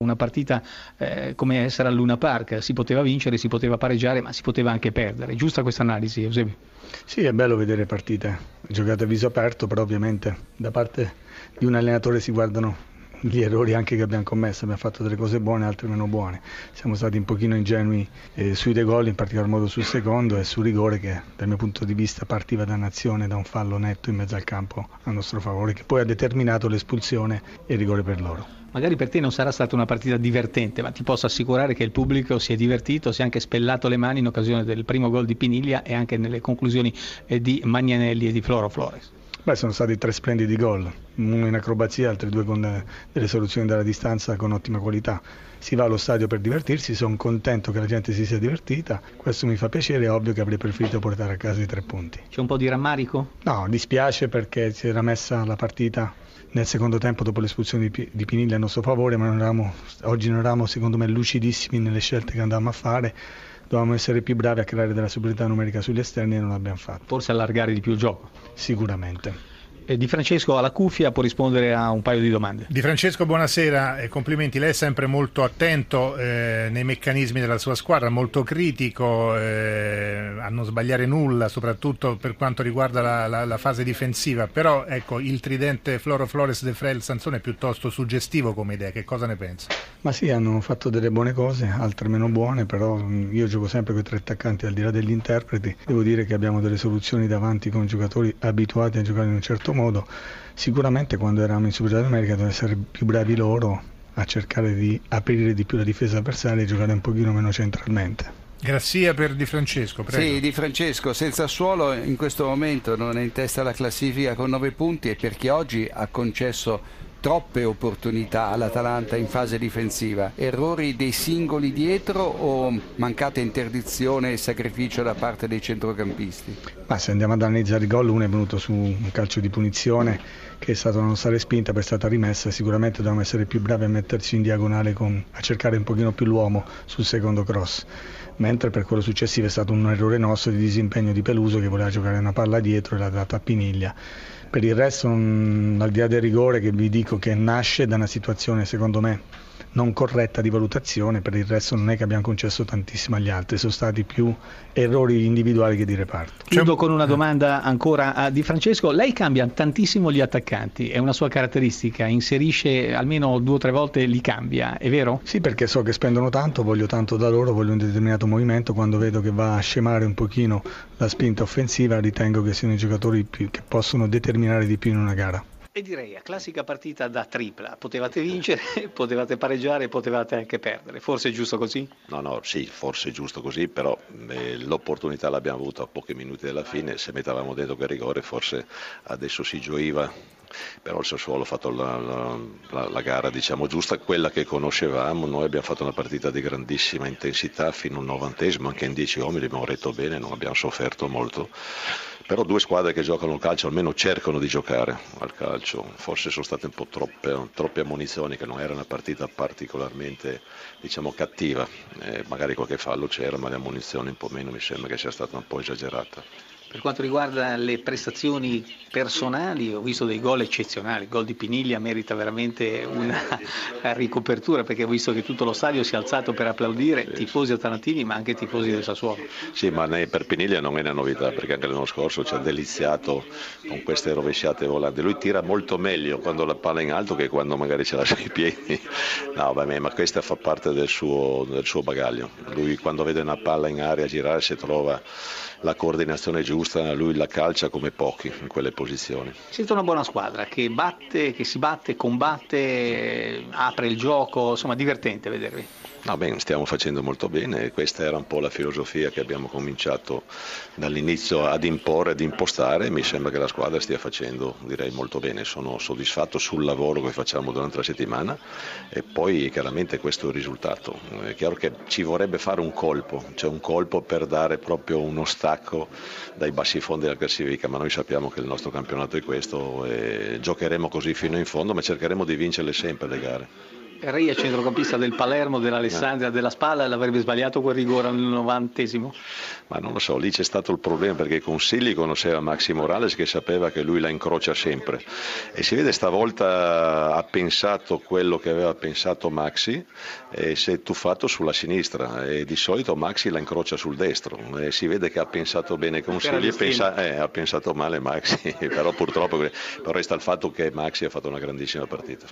Una partita eh, come essere al Luna Park, si poteva vincere, si poteva pareggiare, ma si poteva anche perdere. Giusta questa analisi, Eusebio? Sì, è bello vedere partite giocate a viso aperto, però ovviamente da parte di un allenatore si guardano gli errori anche che abbiamo commesso, abbiamo fatto delle cose buone, altre meno buone. Siamo stati un pochino ingenui eh, sui due gol, in particolar modo sul secondo e sul rigore che dal mio punto di vista partiva da nazione, da un fallo netto in mezzo al campo a nostro favore, che poi ha determinato l'espulsione e il rigore per loro. Magari per te non sarà stata una partita divertente, ma ti posso assicurare che il pubblico si è divertito, si è anche spellato le mani in occasione del primo gol di Piniglia e anche nelle conclusioni eh, di Magnanelli e di Floro Flores. Beh, sono stati tre splendidi gol, uno in acrobazia, altri due con eh, delle soluzioni dalla distanza con ottima qualità. Si va allo stadio per divertirsi, sono contento che la gente si sia divertita, questo mi fa piacere, è ovvio che avrei preferito portare a casa i tre punti. C'è un po' di rammarico? No, dispiace perché si era messa la partita nel secondo tempo dopo l'espulsione di, di Piniglia a nostro favore, ma non eravamo, oggi non eravamo secondo me lucidissimi nelle scelte che andavamo a fare. Dovevamo essere più bravi a creare della superiorità numerica sugli esterni e non l'abbiamo fatto. Forse allargare di più il gioco? Sicuramente. Di Francesco alla cuffia può rispondere a un paio di domande. Di Francesco, buonasera e complimenti. Lei è sempre molto attento eh, nei meccanismi della sua squadra, molto critico eh, a non sbagliare nulla, soprattutto per quanto riguarda la, la, la, fase difensiva. Però ecco, il tridente Floro Flores De Frel Sansone è piuttosto suggestivo come idea. Che cosa ne pensa? Ma sì, hanno fatto delle buone cose, altre meno buone, però io gioco sempre con i tre attaccanti al di là degli interpreti. Devo dire che abbiamo delle soluzioni davanti con giocatori abituati a giocare in un certo modo modo. Sicuramente quando eravamo in Superiorità America dovevano essere più bravi loro a cercare di aprire di più la difesa avversaria e giocare un pochino meno centralmente. Grazia per Di Francesco, prego. Sì, Di Francesco, senza suolo in questo momento non è in testa alla classifica con 9 punti e perché oggi ha concesso troppe opportunità all'Atalanta in fase difensiva. Errori dei singoli dietro o mancata interdizione e sacrificio da parte dei centrocampisti? Ma se andiamo ad analizzare il gol, uno è venuto su un calcio di punizione che è stata una nostra respinta, poi è stata rimessa. Sicuramente dobbiamo essere più bravi a metterci in diagonale con, a cercare un pochino più l'uomo sul secondo cross. Mentre per quello successivo è stato un errore nostro di disimpegno di Peluso che voleva giocare una palla dietro e l'ha data a Piniglia per il resto, al di là del rigore che vi dico che nasce da una situazione secondo me non corretta di valutazione, per il resto non è che abbiamo concesso tantissimo agli altri, sono stati più errori individuali che di reparto. Chiudo con una domanda ancora a Di Francesco, lei cambia tantissimo gli attaccanti, è una sua caratteristica, inserisce almeno due o tre volte li cambia, è vero? Sì, perché so che spendono tanto, voglio tanto da loro, voglio un determinato movimento, quando vedo che va a scemare un pochino la spinta offensiva ritengo che siano i giocatori più, che possono determinare di più in una gara. E direi a classica partita da tripla, potevate vincere, potevate pareggiare, potevate anche perdere, forse è giusto così? No, no, sì, forse è giusto così, però eh, l'opportunità l'abbiamo avuta a pochi minuti dalla fine, se mettavamo dentro quel rigore forse adesso si gioiva, però il Sassuolo ha fatto la, la, la, la, gara diciamo, giusta, quella che conoscevamo, noi abbiamo fatto una partita di grandissima intensità fino al novantesimo, anche in dieci uomini abbiamo retto bene, non abbiamo sofferto molto però due squadre che giocano al calcio almeno cercano di giocare al calcio, forse sono state un po' troppe, troppe ammonizioni che non era una partita particolarmente diciamo, cattiva, eh, magari qualche fallo c'era ma le ammonizioni un po' meno mi sembra che sia stata un po' esagerata. Per quanto riguarda le prestazioni personali, ho visto dei gol eccezionali. Il gol di Piniglia merita veramente una ricopertura perché ho visto che tutto lo stadio si è alzato per applaudire, sì. tifosi atalantini ma anche tifosi del Sassuolo. Sì, ma per Piniglia non è una novità perché anche l'anno scorso ci ha deliziato con queste rovesciate volanti. Lui tira molto meglio quando la palla è in alto che quando magari ce l'ha sui piedi. No, vabbè, ma questa fa parte del suo, del suo bagaglio. Lui quando vede una palla in aria girare si trova la coordinazione giusta, lui la calcia come pochi in quelle posizioni. Siete una buona squadra che batte, che si batte, combatte, apre il gioco, insomma divertente vedervi. No, bene, stiamo facendo molto bene, questa era un po' la filosofia che abbiamo cominciato dall'inizio ad imporre, ad impostare, mi sembra che la squadra stia facendo direi molto bene, sono soddisfatto sul lavoro che facciamo durante la settimana e poi chiaramente questo è il risultato. È chiaro che ci vorrebbe fare un colpo, cioè un colpo per dare proprio uno stacco dai bassi fondi della classifica, ma noi sappiamo che il nostro campionato è questo e giocheremo così fino in fondo, ma cercheremo di vincerle sempre le gare. Ria, centrocampista del Palermo, dell'Alessandria, della Spalla, l'avrebbe sbagliato quel rigore al novantesimo? Ma non lo so, lì c'è stato il problema perché Consigli conosceva Maxi Morales che sapeva che lui la incrocia sempre e si vede stavolta ha pensato quello che aveva pensato Maxi e si è tuffato sulla sinistra e di solito Maxi la incrocia sul destro e si vede che ha pensato bene Consigli e pensa, eh, ha pensato male Maxi, però purtroppo però resta il fatto che Maxi ha fatto una grandissima partita.